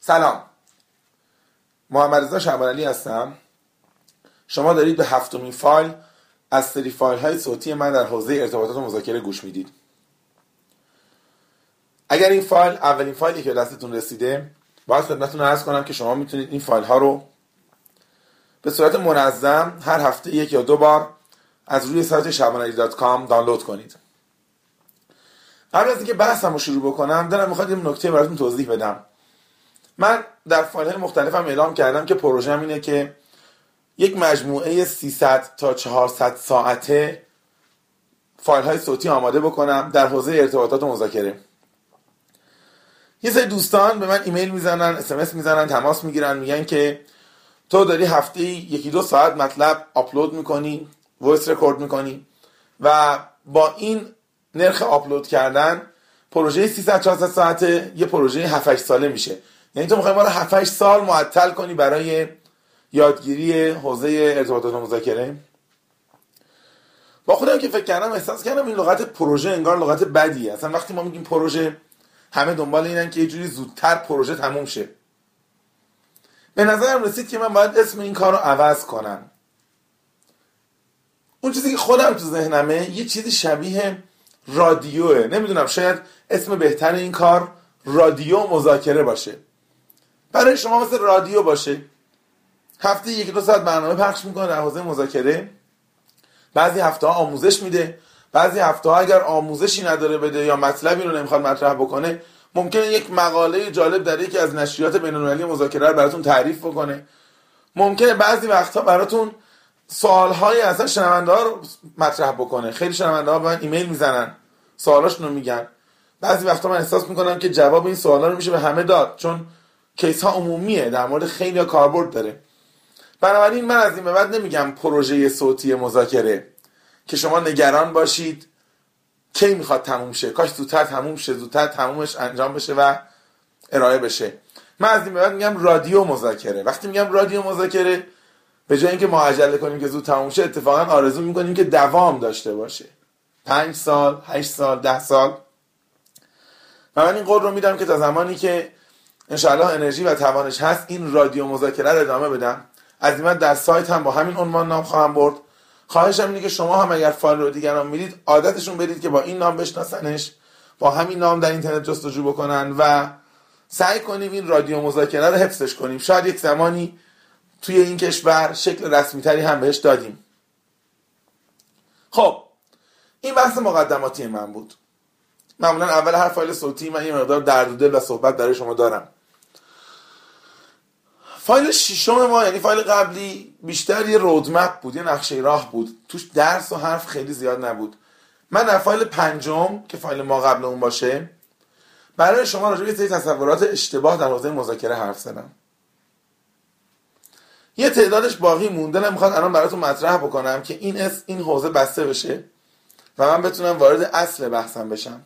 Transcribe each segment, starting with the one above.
سلام. محمد رضا شعبانی هستم. شما دارید به هفتمین فایل از سری فایل های صوتی من در حوزه ارتباطات و مذاکره گوش می‌دید. اگر این فایل اولین فایلی که دستتون رسیده باید خدمتتون عرض کنم که شما می‌تونید این فایل ها رو به صورت منظم هر هفته یک یا دو بار از روی سایت شعبانعلی.com دانلود کنید. قبل از اینکه بحثم رو شروع بکنم دارم می‌خواد یه نکته براتون توضیح بدم. من در فایل مختلفم اعلام کردم که پروژم اینه که یک مجموعه 300 تا 400 ساعته فایل های صوتی آماده بکنم در حوزه ارتباطات و مذاکره. یه سری دوستان به من ایمیل می‌زنن اسمس می‌زنن تماس می‌گیرن میگن که تو داری هفته یکی دو ساعت مطلب آپلود می‌کنی voice record می‌کنی و با این نرخ آپلود کردن پروژه 300 400 ساعته یه پروژه 7 8 ساله میشه. یعنی تو می‌خوای ما رو 7 8 سال معطل کنی برای یادگیری حوزه ارتباطات مذاکره؟ با خودم که فکر کردم احساس کردم این لغت پروژه انگار لغت بدیه. اصلا وقتی ما میگیم پروژه همه دنبال اینن که یه جوری زودتر پروژه تموم شه. به نظرم رسید که من باید اسم این کار رو عوض کنم. اون چیزی که خودم تو ذهنمه یه چیزی شبیه رادیوه. نمی‌دونم شاید اسم بهتر این کار رادیو مذاکره باشه. برای شما مثل رادیو باشه. هفته یک دو ساعت برنامه پخش می‌کنه در حوزه مذاکره. بعضی هفته ها آموزش میده. بعضی هفته ها اگر آموزشی نداره بده یا مطلبی رو نمی‌خواد مطرح بکنه ممکنه یک مقاله جالب در یکی از نشریات بین‌المللی مذاکره رو براتون تعریف بکنه. ممکنه بعضی وقتها براتون سوالهای اصلا شنونده ها رو مطرح بکنه. خیلی شنونده ها به من ایمیل می‌زنن. سوالاشون رو میگن. بعضی وقتا من احساس می‌کنم که جواب این سوالا رو میشه به همه داد چون کیس ها عمومیه در مورد خیلی کاربرد داره. بنابراین من از این به بعد نمیگم پروژه صوتی مذاکره که شما نگران باشید کی می‌خواد تموم شه. کاش زودتر تموم شه زودتر تمومش انجام بشه و ارائه بشه. من از این به بعد میگم رادیو مذاکره. وقتی میگم رادیو مذاکره به جای اینکه ما عجله کنیم که زود تموم شه اتفاقا آرزو می‌کنیم که دوام داشته باشه. پنج سال هشت سال ده سال. و من این قول رو میدم که تا زمانی که انشاءالله انرژی و توانش هست این رادیو مذاکره رو ادامه بدم. از این در سایت هم با همین عنوان نام خواهم برد. خواهشم اینه که شما هم اگر فایل رو دیگران می‌دید عادتشون بدید که با این نام بشناسنش با همین نام در اینترنت جستجو بکنن و سعی کنیم این رادیو مذاکره رو حفظش کنیم. شاید یک زمانی توی این کشور شکل رسمی تری هم بهش دادیم. خب این بحث مقدماتی من بود. معمولا اول هر فایل صوتی من یه مقدار درد و دل و صحبت برای شما دارم. فایل ششم ما یعنی فایل قبلی بیشتر یه رودمپ بود یه نقشه راه بود. توش درس و حرف خیلی زیاد نبود. من در فایل پنجم که فایل ما قبل اون باشه برای شما راجع به تصورات اشتباه در حوزه مذاکره حرف زدم. یه تعدادش باقی مونده می‌خواد الان براتون مطرح بکنم که این اس این حوزه بسته بشه و من بتونم وارد اصل بحثم بشم.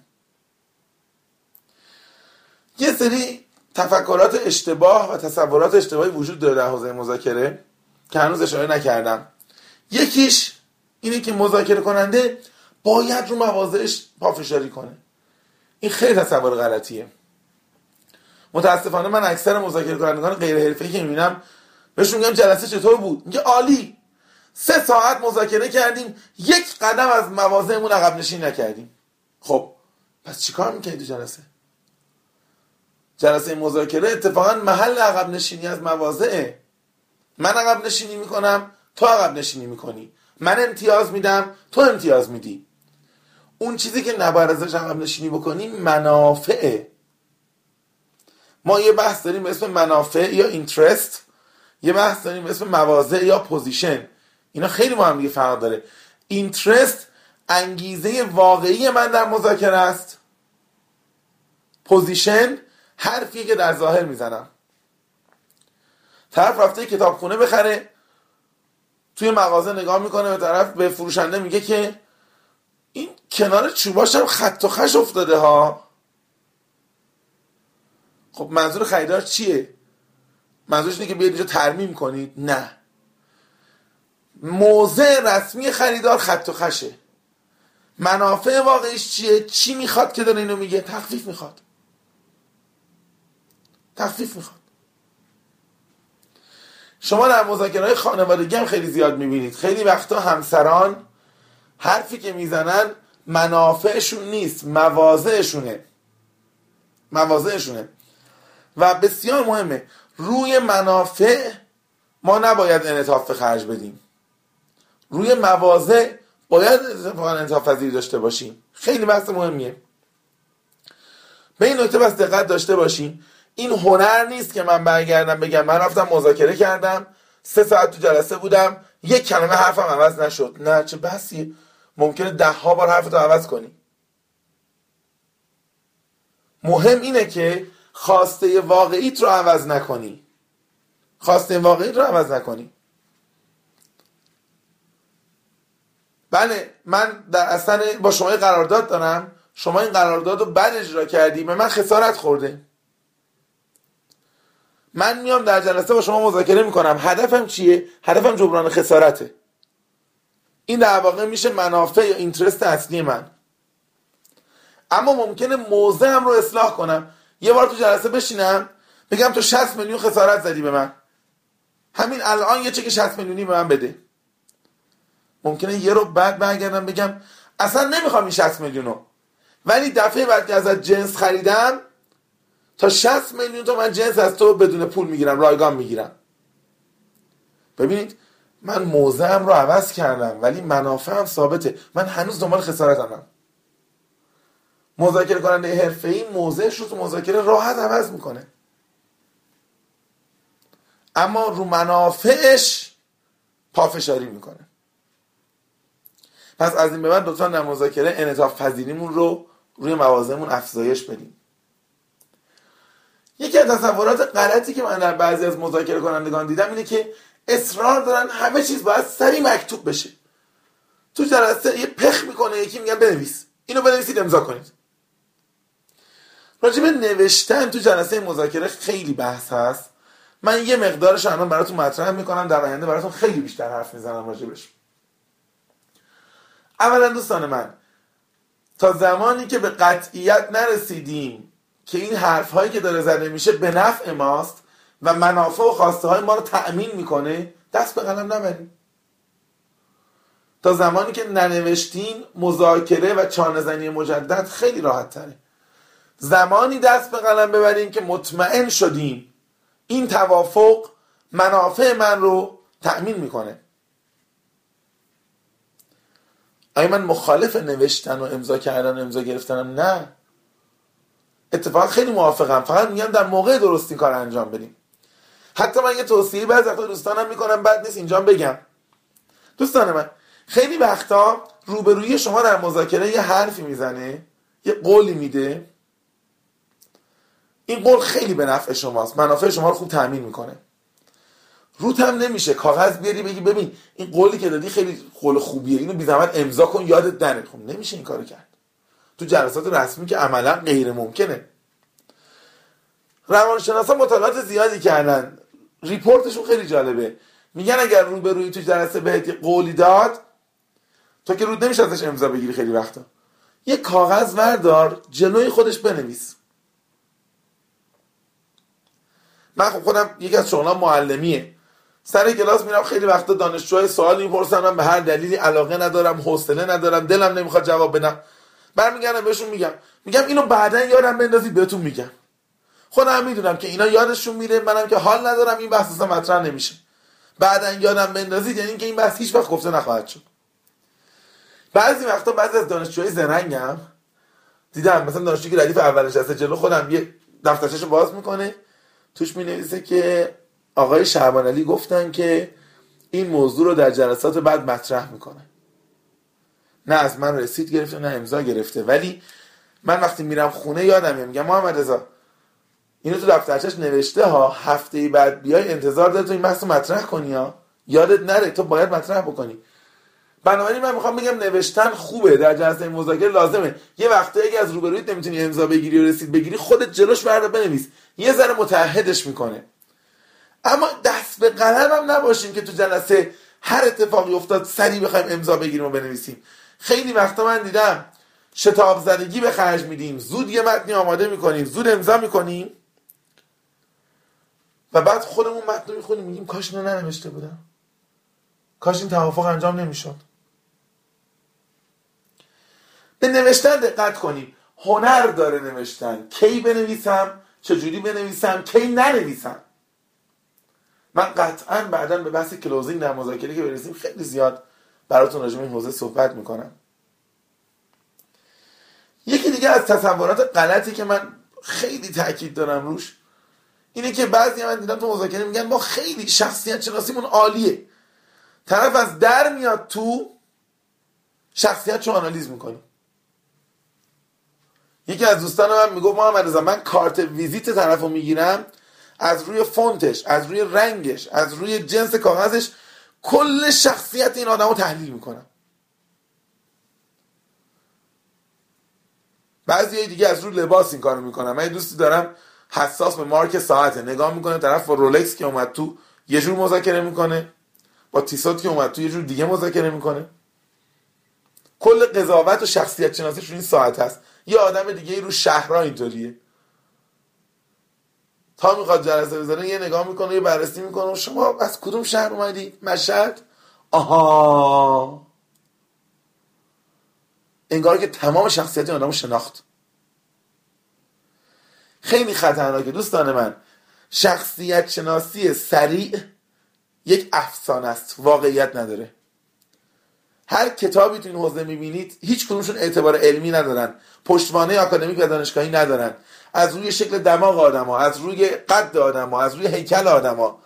یه سری تفکرات اشتباه و تصورات اشتباهی وجود داره در حوزه مذاکره که هنوز اشاره نکردم. یکیش اینه که مذاکره کننده باید رو مواضعش پافشاری کنه. این خیلی تصور غلطیه. متاسفانه من اکثر مذاکره کنندگان غیر حرفه‌ای که می‌بینم بهشون میگم جلسه چطور بود؟ میگه عالی. سه ساعت مذاکره کردیم یک قدم از مواضعمون عقب نشین نکردیم. خب پس چیکار می‌کنید تو جلسه؟ جلسه مذاکره اتفاقا محل عقب نشینی از مواضعه. من عقب نشینی می‌کنم تو عقب نشینی می‌کنی. من امتیاز میدم تو امتیاز میدی. اون چیزی که نباید ازش عقب نشینی بکنی منافعه. ما یه بحث داریم اسم منافع یا interest یه بحث داریم اسم مواضع یا position اینا خیلی با هم دیگه فرق داره. interest انگیزه واقعی من در مذاکره است. position حرفی که در ظاهر می‌زنم. طرف رفته کتابخونه بخره توی مغازه نگاه می‌کنه به طرف به فروشنده میگه که این کنار چوباش هم خط و خش افتاده ها. خب منظور خریدار چیه؟ منظورش اینه که بیاید اینجا ترمیم کنید؟ نه. موضع رسمی خریدار خط و خشه. منافع واقعیش چیه؟ چی می‌خواد که داره اینو میگه؟ تخفیف می‌خواد. تخفیف می‌خواد. شما در مذاکره های خانوادگی هم خیلی زیاد می‌بینید. خیلی وقتا همسران حرفی که می‌زنن منافعشون نیست مواضعشونه. مواضعشونه. و بسیار مهمه. روی منافع ما نباید انعطاف خرج بدیم. روی مواضع باید انعطاف پذیری داشته باشیم. خیلی بحث مهمیه. به این نکته بس دقت داشته باشیم این هنر نیست که من برگردم بگم من رفتم مذاکره کردم سه ساعت تو جلسه بودم یک کلمه حرفم عوض نشد. نه چه بحثی؟ ممکنه ده ها بار حرفتو عوض کنی. مهم اینه که خواسته واقعیت رو عوض نکنی. خواسته واقعیت رو عوض نکنی. بله من در اصلا با شما قرارداد دارم. شما این قرارداد رو بد اجرا کردی به من خسارت خورده. من میام در جلسه با شما مذاکره می‌کنم. هدفم چیه؟ هدفم جبران خسارته. این در واقع میشه منافع یا اینترست اصلی من. اما ممکنه موضعم رو اصلاح کنم. یه بار تو جلسه بشینم بگم تو 60 میلیون خسارت زدی به من. همین الان یه چک 60 میلیونی به من بده. ممکنه یه رو بعد برگردم بگم اصلا نمی‌خوام این 60 میلیونو. ولی دفعه بعد که ازت جنس خریدم تا 60 میلیون تو من جنس از تو بدون پول می‌گیرم رایگان می‌گیرم. ببینید من موضعم رو عوض کردم ولی منافعم ثابته. من هنوز دنبال خسارتم. مذاکره کننده حرفه ای موضعش رو تو مذاکره راحت عوض می‌کنه. اما رو منافعش پافشاری می‌کنه. پس از این به بعد لطفا در مذاکره انعطاف پذیریمون رو روی موازمون افزایش بدیم. یکی از تصورات غلطی که من در بعضی از مذاکره کنندگان دیدم اینه که اصرار دارن همه چیز باید سری مکتوب بشه. تو جلسه یه پخ می‌کنه یکی میگن بنویس. اینو بنویسید امضا کنید. راجب نوشتن تو جلسه مذاکره خیلی بحث هست. من یه مقدارش الان براتون مطرح می‌کنم در آینده براتون خیلی بیشتر حرف می‌زنم راجبش. اولا دوستان من تا زمانی که به قطعیت نرسیدیم که این حرف هایی که داره زده میشه به نفع ماست و منافع و خواسته های ما رو تأمین می‌کنه دست به قلم نبریم. تا زمانی که ننوشتیم مذاکره و چانهزنی مجدد خیلی راحت تره زمانی دست به قلم ببریم که مطمئن شدیم این توافق منافع من رو تأمین می‌کنه. آیا من مخالف نوشتن و امضا کردن و امضا گرفتنم؟ نه. اتفاقا خیلی موافقم. فقط میگم در موقع درست این کار انجام بدیم. حتی من یه توصیه بعضی وقتا دوستانم می‌کنم بعد نیست اینجا بگم. دوستان من خیلی وقتا روبروی شما در مذاکره یه حرفی می‌زنه یه قولی میده. این قول خیلی به نفع شماست. منافع شما رو خوب تأمین می‌کنه. روت هم نمیشه. کاغذ بیاری بگی ببین این قولی که دادی خیلی قول خوبیه. اینو بی امضا کن یادت نره. خب نمیشه این کارو کرد. تو جلسات رسمی که عملا غیر ممکنه روانشناسا مطالعات زیادی کردن. ریپورتشون خیلی جالبه. میگن اگر رو به روی تو جلسه بهت قولی داد تو که رود نمیشه ازش امضا بگیری خیلی وقتا. یه کاغذ وردار جلوی خودش بنویس. من خب خودم یکی از شغلام معلمیه. سر کلاس میرم خیلی وقتا دانشجوهای سوال می‌پرسن من به هر دلیلی علاقه ندارم حوصله ندارم دلم نمی‌خواد جواب بدم. برمیگردم بهشون میگم. میگم اینو بعدا یادم بندازید بهتون میگم. خودم می‌دونم که اینا یادشون میره منم که حال ندارم این بحث اصلا مطرح نمیشه. بعدا یادم بندازید یعنی که این بحث هیچ وقت گفته نخواهد شد. بعضی وقتا بعضی از دانشجوهای زرنگم دیدم مثلا دانشجوی که ردیف اولش هست جلو خودم یه دفترچه‌شو باز می‌کنه. توش می که آقای شعبان علی گفتن که این موضوع رو در جلسات بعد مطرح می‌کنه. نه از من رسید گرفته نه امضا گرفته. ولی من وقتی میرم خونه یادم میگم محمد رضا اینو تو دفترچش نوشته ها هفته بعد بیای انتظار داره تو این بحث مطرح کنی ها. یادت نره تو باید مطرح بکنی. بنابراین من می‌خوام بگم نوشتن خوبه در جلسه مذاکره لازمه. یه وقتی اگه از روبرویت نمی‌تونی امضا بگیری و رسید بگیری خودت جلوش بردا بنویس. یه ذره متحدش می‌کنه. اما دست به قلم نباشیم که تو جلسه هر اتفاقی افتاد سریع بخوایم امضا بگیریم و بنویسیم. خیلی وقتا من دیدم شتاب زدگی به خرج میدیم. زود یه متنی آماده می‌کنیم زود امضا می‌کنیم. و بعد خودمون متن می‌خونیم میگیم کاش اینو ننوشته بودم. کاش این توافق انجام نمی‌شد. به نوشتن دقت کنیم. هنر داره نوشتن. کی بنویسم؟ چجوری بنویسم؟ کی ننویسم؟ من قطعا بعدا به بحث کلوزینگ در مذاکره که برسیم خیلی زیاد براتون راجع این حوزه صحبت می‌کنم. یکی دیگه از تصورات غلطی که من خیلی تاکید دارم روش اینه که بعضی من دیدم تو مذاکره میگن ما خیلی شخصیت شناسیمون عالیه. طرف از در میاد تو شخصیت چو آنالیز می‌کنیم یکی از دوستان من می‌گفت محمد رضا من کارت ویزیت طرف رو می‌گیرم از روی فونتش از روی رنگش از روی جنس کاغذش کل شخصیت این آدم رو تحلیل می‌کنم. بعضی دیگه از روی لباس این کارو می‌کنم من دوستی دارم حساس به مارک ساعته. نگاه می‌کنه طرف با رولکس که اومد تو یه جور مذاکره می‌کنه. با تیسات که اومد تو یه جور دیگه مذاکره می‌کنه. کل قضاوت و شخصیت شناسیش رو این ساعت هست. یه آدم دیگه رو شهرها اینطوریه. تا می‌خواد جلسه بزنه یه نگاه می‌کنه یه بررسی می‌کنه. شما از کدوم شهر اومدی؟ مشهد؟ آها. انگار که تمام شخصیت این آدم شناخت. خیلی خطرناکه. دوستان من شخصیت شناسی سریع یک افسانه است. واقعیت نداره. هر کتابی تو این حوزه می‌بینید هیچ کدومشون اعتبار علمی ندارن. پشتوانه آکادمیک و دانشگاهی ندارن. از روی شکل دماغ آدما از روی قد آدما از روی هیکل آدما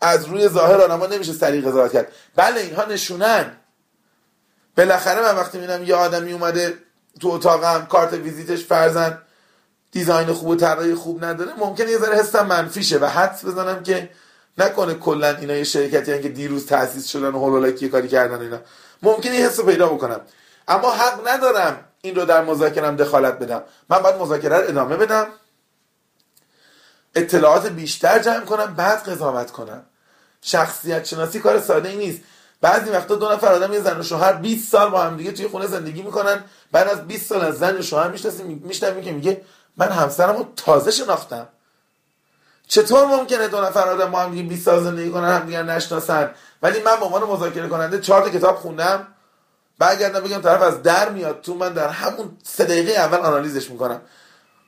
از روی ظاهر آدما نمیشه سریع قضاوت کرد. بله اینها نشونن. بالاخره من وقتی می‌بینم یه آدمی اومده تو اتاقم کارت ویزیتش فرزن دیزاین خوب و طراحی خوب نداره ممکنه یه ذره حسم منفیشه و حدس بزنم که نکنه کلا اینا یه شرکتی که دیروز تاسیس شدن و هولولکی کاری کردن اینا. ممکنه حس پیدا بکنم. اما حق ندارم این رو در مذاکرم دخالت بدم. من باید مذاکره رو ادامه بدم. اطلاعات بیشتر جمع کنم بعد قضاوت کنم. شخصیت شناسی کار ساده ای نیست. بعضی وقتا دو نفر آدم یه زن و شوهر 20 سال با هم دیگه توی خونه زندگی می‌کنن. بعد از 20 سال از زن و شوهر می‌شناسیم که میگه من همسرم رو تازه شناختم. چطور ممکنه دو نفر آدم با هم دیگه 20 سال زندگی کنن هم دیگه نشناسن؟ ولی من به عنوان مذاکره کننده چهار تا کتاب خوندم. برگردم بگم طرف از در میاد تو من در همون سه دقیقه اول آنالیزش می‌کنم.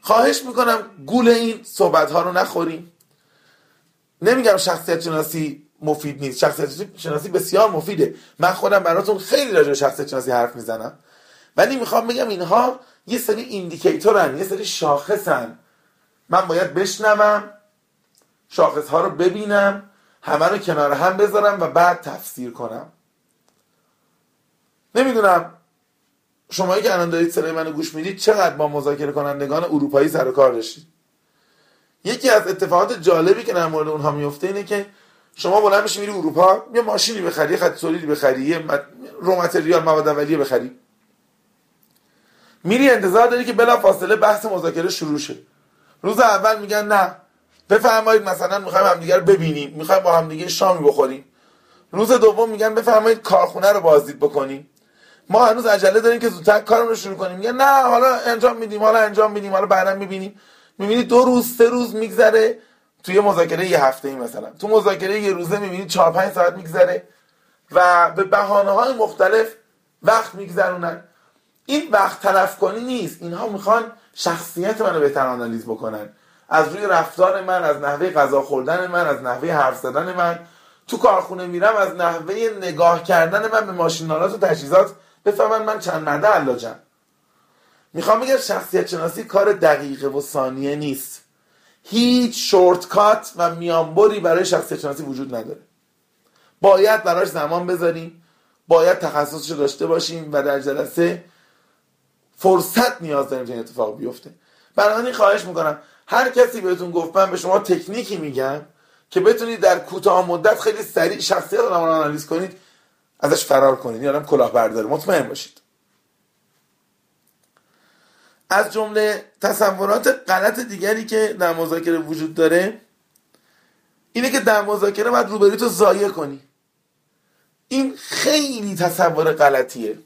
خواهش می‌کنم گول این صحبت ها رو نخوریم. نمیگم شخصیت شناسی مفید نیست. شخصیت شناسی بسیار مفیده. من خودم براتون خیلی راجع شخصیت شناسی حرف می‌زنم. ولی می‌خوام بگم اینها یه سری ایندیکیتورن یه سری شاخصن. من باید بشنوم. شاخص ها رو ببینم همه رو کنار هم بذارم و بعد تفسیر کنم. نمی‌دونم شما که الان دارید صدای منو گوش می‌دید چقدر با مذاکره کنندگان اروپایی سر و کار داشتید. یکی از اتفاقات جالبی که در مورد اونها میفته اینه که شما بلند میشی میری اروپا یه ماشینی بخری یه خط تولیدی بخری یه رو متریال مواد اولیه بخری. میری انتظار داری که بلا فاصله بحث مذاکره شروع شه. روز اول میگن نه. بفرمایید مثلا می‌خوایم همدیگه رو ببینیم می‌خوایم با همدیگه شامی بخوریم. روز دوم میگن بفرمایید کارخونه رو بازدید بکنیم. ما هنوز عجله داریم که زودتر کارمون رو شروع کنیم. میگن نه حالا انجام میدیم حالا انجام میدیم حالا بعدا می‌بینیم. می‌بینید دو روز سه روز میگذره توی مذاکره یه هفته ای مثلا. تو مذاکره یه روزه می‌بینید چهار پنج ساعت میگذره و به بهانه های مختلف وقت میگذرونن. این وقت تلف کنی نیست. اینها می‌خوان شخصیت منو بهتر آنالیز بکنن. از روی رفتار من از نحوه غذا خوردن من از نحوه حرف زدن من. تو کارخونه میرم از نحوه نگاه کردن من به ماشینالات و تجهیزات بفهمن من چند مرده علاجم. می‌خوام بگم شخصیت شناسی کار دقیقه و ثانیه نیست. هیچ شورتکات و میانبری برای شخصیت شناسی وجود نداره. باید براش زمان بذاریم باید تخصصش داشته باشیم و در جلسه فرصت نیاز داریم که اتفاق بیفته. بنابراین خواهش می‌کنم هر کسی بهتون گفت من به شما تکنیکی میگم که بتونید در کوتاه مدت خیلی سریع شخصیت رو آنالیز کنید ازش فرار کنید. این آدم کلاه برداره مطمئن باشید. از جمله تصورات غلط دیگری که در مذاکره وجود داره اینه که در مذاکره باید روبری تو ضایع کنی. این خیلی تصور غلطیه.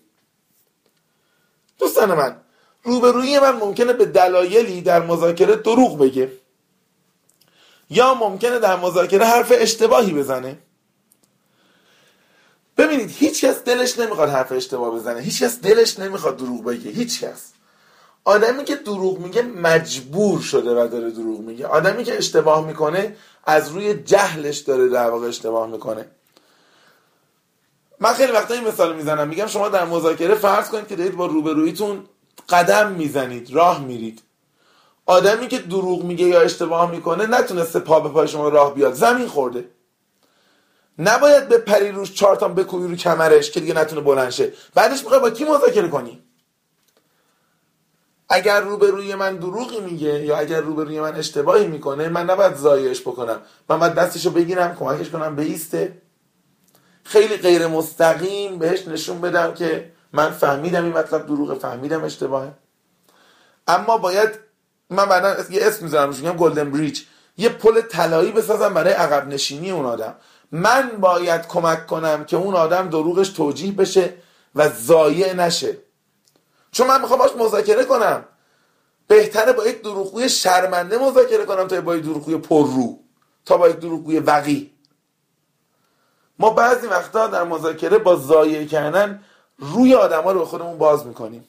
دوستان من روبرویی من ممکنه به دلایلی در مذاکره دروغ بگه. یا ممکنه در مذاکره حرف اشتباهی بزنه. ببینید هیچ کس دلش نمی‌خواد حرف اشتباه بزنه. هیچ کس دلش نمی‌خواد دروغ بگه. هیچ کس آدمی که دروغ میگه مجبور شده و داره دروغ میگه. آدمی که اشتباه می‌کنه از روی جهلش داره در واقع اشتباه می‌کنه. من خیلی وقتا این مثال می‌زنم. میگم شما در مذاکره فرض کنید که دارید با روبرویتون قدم می‌زنید راه میرید. آدمی که دروغ میگه یا اشتباه می‌کنه نتونسته پا به پای شما راه بیاد. زمین خورده. نباید به پری روش چارتان بکوبی رو کمرش که دیگه نتونه بلند شه. بعدش می‌خوای با کی مذاکره کنی؟ اگر روبروی من دروغی میگه یا اگر روبروی من اشتباهی می‌کنه من نباید زایش بکنم. من باید دستشو بگیرم کمکش کنم بیسته. خیلی غیر مستقیم بهش نشون بدم که من فهمیدم این مطلب دروغه فهمیدم اشتباهه. اما باید من بعدا یه اسم می‌ذارم میگم گلدن بریج یه پل طلایی بسازم برای عقب نشینی اون آدم. من باید کمک کنم که اون آدم دروغش توجیه بشه و ضایع نشه. چون من می‌خوام باش مذاکره کنم. بهتره با یک دروغگوی شرمنده مذاکره کنم تا با یک دروغگوی پررو تا با یک دروغگوی وقی ما بعضی وقتا در مذاکره با ضایع کردن روی آدما رو خودمون باز می‌کنیم.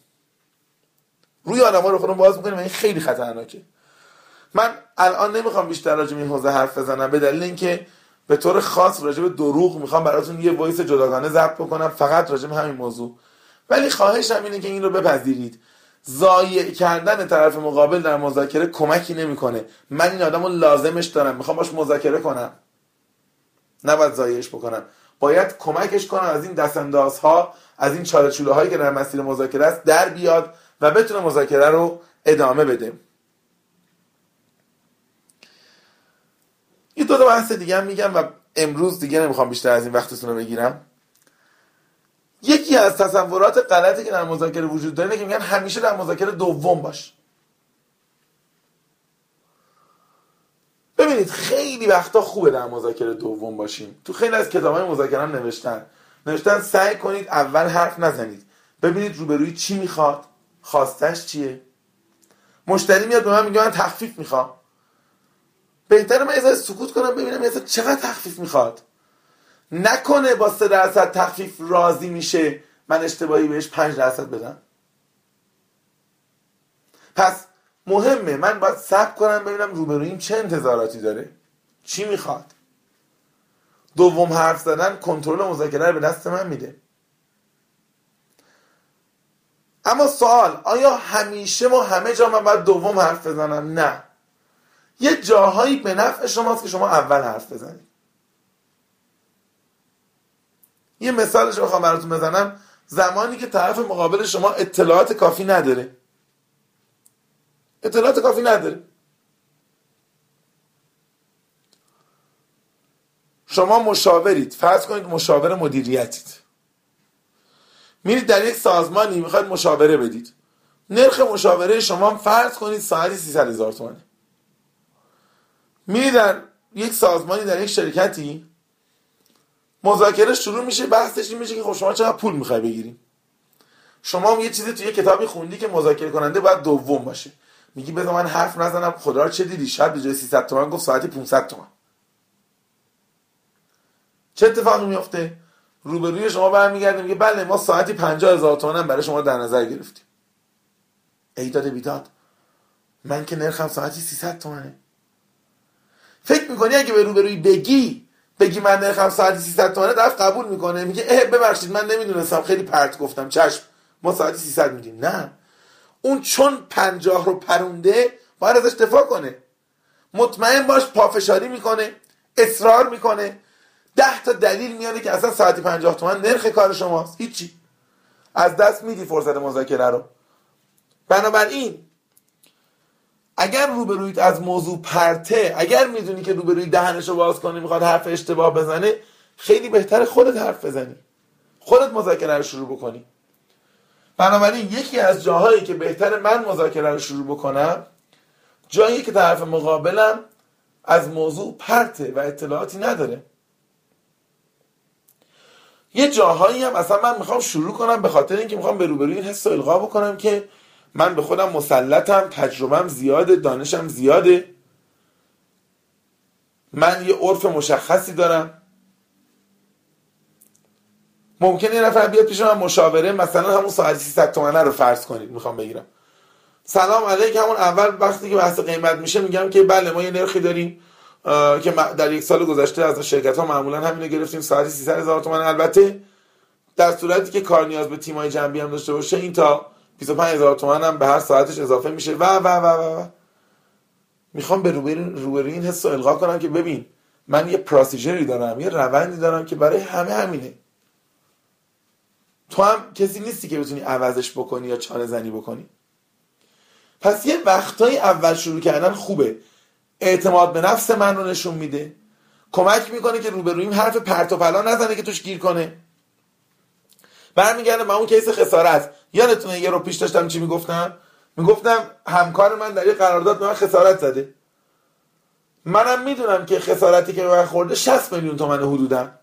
روی آدما رو خودمون باز می‌کنیم و این خیلی خطرناکه. من الان نمی‌خوام بیشتر راجع به این حوزه حرف بزنم به دلیل اینکه به طور خاص راجع به دروغ می‌خوام براتون یه وایس جداگانه ضبط بکنم فقط راجع به همین موضوع. ولی خواهشم اینه که این رو بپذیرید. ضایع کردن طرف مقابل در مذاکره کمکی نمی‌کنه. من این آدم رو لازمش دارم. می‌خوام باش مذاکره کنم. نباید ضایعش بکنم. باید کمکش کنم از این دستانداز ها از این چالشوله هایی که در مسیر مذاکره است در بیاد و بتونه مذاکره رو ادامه بده. یه دو تا بحث دیگه هم میگم و امروز دیگه نمی‌خوام بیشتر از این وقتتون رو بگیرم. یکی از تصورات غلطی که در مذاکره وجود داره که میگن همیشه در مذاکره دوم باش. ببینید خیلی وقتا خوبه در مذاکره دوم باشیم. تو خیلی از کتاب های مذاکره هم نوشتن. نوشتن سعی کنید اول حرف نزنید. ببینید روبروی چی می‌خواد خواستش چیه. مشتری میاد به من میگه من تخفیف می‌خوام. بهتره من یه سکوت کنم ببینم یه چقدر تخفیف می‌خواد. نکنه با سه درصد تخفیف راضی میشه من اشتباهی بهش پنج درصد بدم. پس مهمه. من باید صبر کنم ببینم روبرویم چه انتظاراتی داره. چی می‌خواد؟ دوم حرف زدن کنترل مذاکره رو به دست من میده. اما سوال آیا همیشه و همه جا من باید دوم حرف بزنم؟ نه. یه جاهایی به نفع شماست که شما اول حرف بزنید. یه مثالش رو بخوام براتون بزنم. زمانی که طرف مقابل شما اطلاعات کافی نداره. اطلاعات کافی نداره. شما مشاورید. فرض کنید مشاور مدیریتید. میرید در یک سازمانی می‌خواید مشاوره بدید. نرخ مشاوره شما فرض کنید ساعتی 300 هزار تومانه میرید در یک سازمانی در یک شرکتی مذاکره شروع میشه بحثش میشه که خب شما چقدر پول می‌خوای بگیریم شما هم یه چیزی توی کتابی خوندی که مذاکره کننده باید دوم باشه. میگی بذار من حرف نزنم. خدا رو چه دیدی؟ شاید به جای 300 تومن گفت ساعتی 500 تومن. چه اتفاقی میفته روبروی شما برمیگرده میگه بله ما ساعتی 50 هزار تومن برای شما در نظر گرفتیم. ایداد بیداد من که نرخم ساعتی 300 تومنه. فکر می‌کنی اگه به روبروی بگی بگی من نرخم ساعتی 300 تومنه طرف قبول می‌کنه. میگه اه ببخشید من نمی‌دونستم خیلی پرت گفتم چشم. ما ساعتی 300 میدیم. نه. اون چون پنجاه رو پرونده باید ازش دفاع کنه. مطمئن باش پافشاری می‌کنه اصرار می‌کنه. ده تا دلیل میاره که اصلا ساعتی پنجاه تومن نرخ کار شماست. هیچی. از دست میدی فرصت مذاکره رو. بنابراین اگر روبرویت از موضوع پرته اگر می‌دونی که روبروی دهنشو باز کنه می‌خواد حرف اشتباه بزنه خیلی بهتر خودت حرف بزنی. خودت مذاکره رو شروع بکنی. بنابراین یکی از جاهایی که بهتر من مذاکره رو شروع بکنم جایی که طرف مقابلم از موضوع پرته و اطلاعاتی نداره. یه جاهایی هم اصلا من می‌خوام شروع کنم به خاطر اینکه می‌خوام به روبروی این حس القا بکنم که من به خودم مسلطم تجربم زیاده دانشم زیاده. من یه عرف مشخصی دارم. ممکنه یه نفر بیاد پیش من مشاوره مثلا همون ساعت 300 تومنه رو فرض کنید می‌خوام بگیرم. سلام علیک همون اول وقتی که بحث قیمت میشه میگم که بله ما یه نرخی داریم که در یک سال گذشته از شرکت ها معمولا همینو گرفتیم ساعتی 300 هزار تومن البته در صورتی که کار نیاز به تیمای جنبی هم داشته باشه این تا 25 هزار تومن هم به هر ساعتش اضافه میشه. و و و و, و. می‌خوام به روبروی این حس القا کنم که ببین من یه پروسیجری دارم یه روندی دارم که برای همه همینه. تو هم کسی نیستی که بتونی عوضش بکنی یا چانه زنی بکنی. پس یه وقتایی اول شروع کردن خوبه. اعتماد به نفس من رو نشون میده. کمک می‌کنه که روبرویم حرف پرت و پلا نزنه که توش گیر کنه. برمیگرده به اون کیس خسارت. یادتونه یه رو پیش داشتم چی می‌گفتم؟ می‌گفتم همکار من در یه قرارداد به من خسارت زده. منم می‌دونم که خسارتی که به من خورده 60 میلیون تومن حدودم.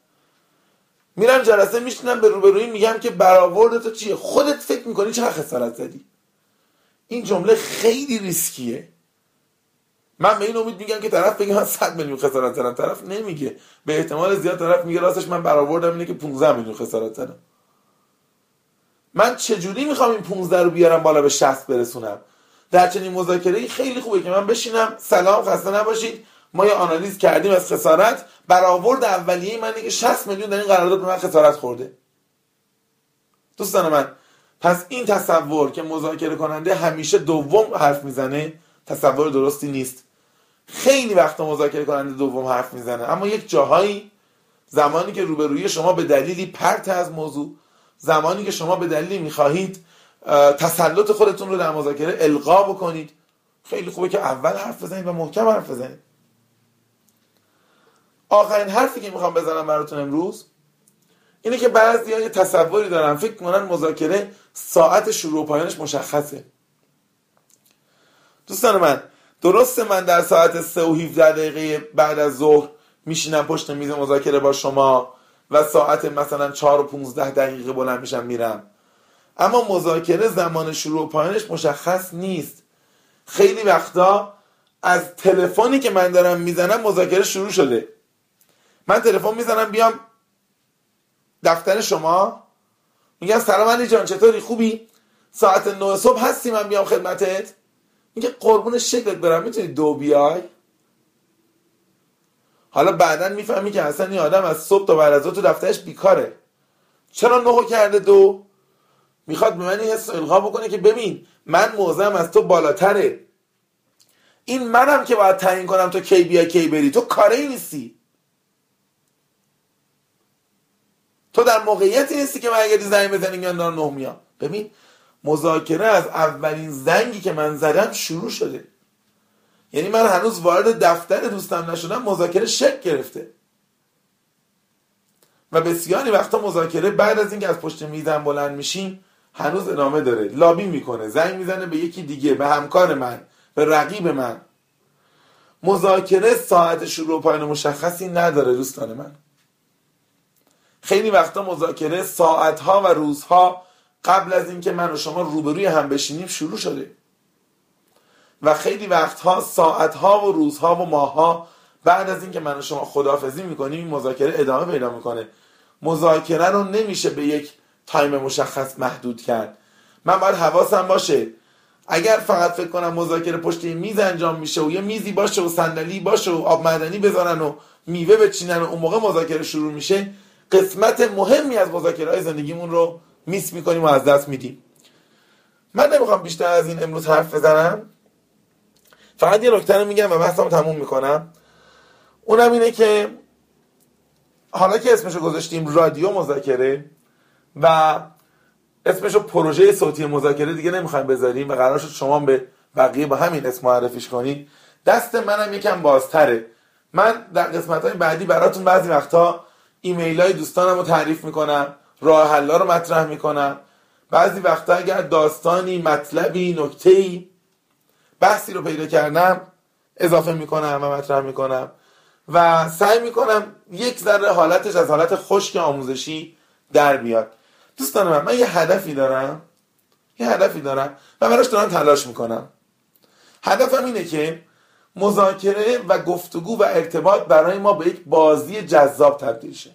میرم جلسه میشینم به روبروی میگم که برآورد تو چیه؟ خودت فکر می‌کنی چقدر خسارت زدی؟ این جمله خیلی ریسکیه. من به این امید میگم که طرف بگه من 100 میلیون خسارت زدم. طرف نمیگه. به احتمال زیاد طرف میگه راستش من برآوردم اینه که 15 میلیون خسارت زدم. من چجوری می‌خوام این 15 رو بیارم بالا به 60 برسونم؟ در چنین مذاکره خیلی خوبه که من بشینم. سلام خسته نباشید. ما یه آنالیز کردیم از خسارت برآورد اولیه من که 60 میلیون در این قرارداد به من خسارت خورده. دوستان من پس این تصور که مذاکره کننده همیشه دوم حرف می‌زنه تصور درستی نیست. خیلی وقت مذاکره کننده دوم حرف می‌زنه اما یک جاهایی زمانی که روبروی شما به دلیلی پرت از موضوع زمانی که شما به دلیلی می‌خواهید تسلط خودتون رو در مذاکره القا بکنید. خیلی خوبه که اول حرف بزنید و محکم حرف بزنید. آخرین حرفی که می‌خوام بزنم براتون امروز اینه که بعضی یه تصوری دارن. فکر کنن مذاکره ساعت شروع و پایانش مشخصه. دوستان من درسته من در ساعت 3 و 17 دقیقه بعد از ظهر میشینم پشت میز مذاکره با شما و ساعت مثلا 4 و 15 دقیقه بلند میشم میرم. اما مذاکره زمان شروع و پایانش مشخص نیست. خیلی وقتا از تلفنی که من دارم می‌زنم مذاکره شروع شده. من تلفن می‌زنم بیام دفتر شما. میگم سلام علی جان چطوری؟ خوبی؟ ساعت 9 صبح هستی من بیام خدمتت. میگه قربون شکلت برم می‌تونی دو بیای؟ حالا بعدا می‌فهمی که اصلا این آدم از صبح تا بعد از تو دفترش بیکاره. چرا نهو کرده دو؟ می‌خواد به من حس القا بکنه که ببین من موضعم از تو بالاتره. این منم که باید تعیین کنم تو کی بیای کی بری. تو کاری نیستی. تو در موقعیتی نیستی که من اگر زنگ بزنی یا نه میام ببین مذاکره از اولین زنگی که من زدم شروع شده. یعنی من هنوز وارد دفتر دوستم نشدم مذاکره شک گرفته. و بسیاری وقتا مذاکره بعد از اینکه از پشت میزم بلند میشیم هنوز ادامه داره. لابی می‌کنه زنگ می‌زنه به یکی دیگه به همکار من به رقیب من. مذاکره ساعت شروع و پایان مشخصی نداره دوستان من. خیلی وقتا مذاکره ساعتها و روزها قبل از اینکه من و شما روبروی هم بشینیم شروع شده. و خیلی وقتها ساعتها و روزها و ماهها بعد از اینکه من و شما خدافزی می‌کنیم این مذاکره ادامه پیدا می‌کنه. مذاکره رو نمیشه به یک تایم مشخص محدود کرد. من باید حواسم باشه. اگر فقط فکر کنم مذاکره پشت میز انجام میشه و یه میزی باشه و صندلی باشه و آب معدنی بذارن و میوه بچینن و اون موقع مذاکره شروع میشه قسمت مهمی از مذاکره های زندگیمون رو میس می‌کنیم و از دست میدیم. من نمی‌خوام بیشتر از این امروز حرف بزنم. فقط یه نکته میگم و بحثم تموم می‌کنم. اونم اینه که حالا که اسمشو گذاشتیم رادیو مذاکره و اسمشو پروژه صوتی مذاکره دیگه نمی‌خوایم بذاریم و قرار شد شما به بقیه با همین اسم معرفیش کنید. دست منم یکم بازتره. من در قسمت های بعدی براتون بعضی وقتا ایمیل های دوستانم رو تعریف می‌کنم راه حلا رو مطرح می‌کنم بعضی وقتا اگر داستانی مطلبی نکته‌ای بحثی رو پیدا کردم اضافه می‌کنم و مطرح می‌کنم و سعی می‌کنم یک ذره حالتش از حالت خشک آموزشی در بیاد. دوستان من من یه هدفی دارم. یه هدفی دارم و براش دارم تلاش می‌کنم. هدفم اینه که مذاکره و گفتگو و ارتباط برای ما به یک بازی جذاب تبدیل شه.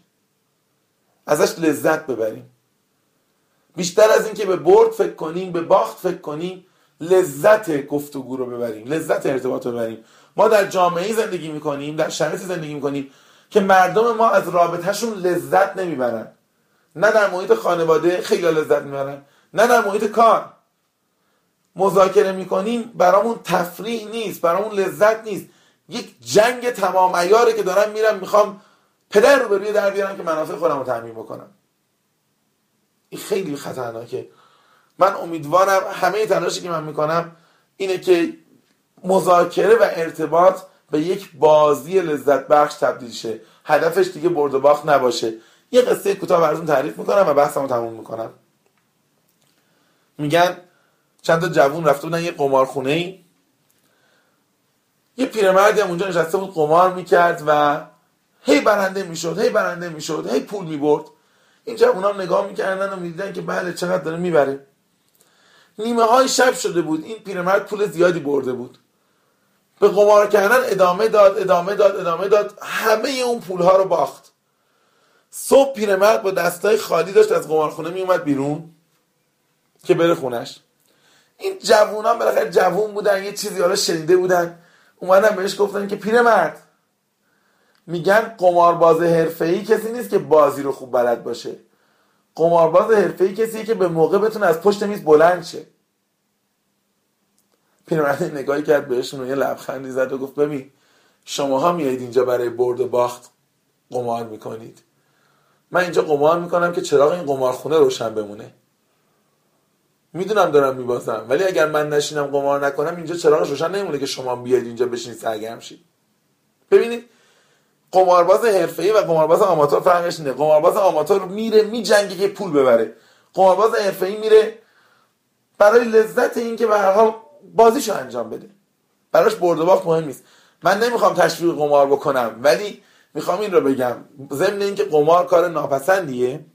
ازش لذت ببریم. بیشتر از اینکه به برد فکر کنیم به باخت فکر کنیم لذت گفتگو رو ببریم لذت ارتباط رو ببریم. ما در جامعه زندگی می‌کنیم در شرایطی زندگی می‌کنیم که مردم ما از رابطهشون لذت نمی‌برن. نه در محیط خانواده خیلی لذت می‌برن نه در محیط کار. مذاکره می‌کنیم برامون تفریح نیست برامون لذت نیست. یک جنگ تمام ایاره که دارم میرم می‌خوام پدر رو بروی در بیارم که منافع خودم رو تعمین بکنم. این خیلی خطرناکه. من امیدوارم همه تلاشی که من می‌کنم اینه که مذاکره و ارتباط به یک بازی لذت بخش تبدیل شه. هدفش دیگه برد و باخت نباشه. یه قصه کوتاه براتون تعریف می‌کنم و بحثمو تموم می‌کنم. میگن چند تا جوون رفته بودن یه قمارخونه ای یه پیرمردی هم اونجا نشسته بود قمار می‌کرد و هی برنده می‌شد هی برنده می‌شد هی پول می‌برد. این جوون هم نگاه می‌کردن و می‌دیدن که بله چقدر داره می‌بره. نیمه های شب شده بود این پیرمرد پول زیادی برده بود. به قمار کردن ادامه داد ادامه داد ادامه داد. همه اون پول ها رو باخت. صبح پیرمرد با دستای خالی داشت از قمارخونه میومد بیرون که بره خونش. این جوونا بالاخره جوون بودن یه چیزی حالا شنیده بودن. اومدن بهش گفتن که پیرمرد میگن قمارباز حرفه‌ای کسی نیست که بازی رو خوب بلد باشه. قمارباز حرفه‌ای کسی که به موقع بتونه از پشت میز بلند شه. پیرمرد نگاهی کرد بهشون یه لبخندی زد و گفت ببین شماها میایید اینجا برای برد و باخت قمار می‌کنید. من اینجا قمار می‌کنم که چراغ این قمارخونه روشن بمونه. می‌دونم دارم میبازم ولی اگر من نشینم قمار نکنم اینجا چراغ روشن نمیمونه که شما بیاید اینجا بشینید سرگرم شید. ببینید قمارباز حرفه‌ای و قمارباز آماتور فرقش اینه. قمارباز آماتور میره میجنگه که پول ببره. قمارباز حرفه‌ای میره برای لذت این که به هر حال بازیشو انجام بده. براش برد و باخت مهم نیست. من نمی‌خوام تشویق قمار بکنم ولی می‌خوام این رو بگم. ضمن اینکه قمار کار ناپسندیه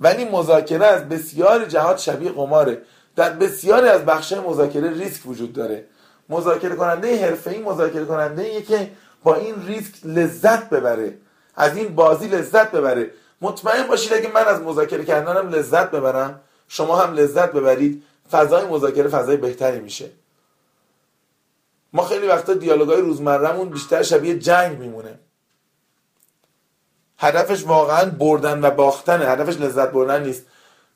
ولی مذاکره از بسیاری جهات شبیه قماره. در بسیاری از بخش مذاکره ریسک وجود داره. مذاکره کننده حرفه‌ای مذاکره کننده که با این ریسک لذت ببره. از این بازی لذت ببره. مطمئن باشید اگه من از مذاکره کردنم لذت ببرم. شما هم لذت ببرید. فضای مذاکره فضای بهتری میشه. ما خیلی وقتا دیالوگای روزمرهمون بیشتر شبیه جنگ میمونه. هدفش واقعا بردن و باختنه. هدفش لذت بردن نیست.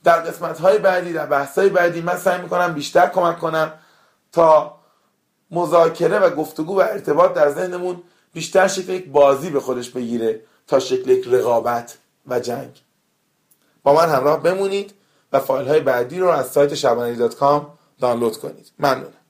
در قسمت های بعدی در بحث های بعدی من سعی می‌کنم بیشتر کمک کنم تا مذاکره و گفتگو و ارتباط در ذهنمون بیشتر شکل یک بازی به خودش بگیره تا شکل یک رقابت و جنگ. با من همراه بمونید و فایل های بعدی رو از سایت شبانه دانلود کنید. ممنونم.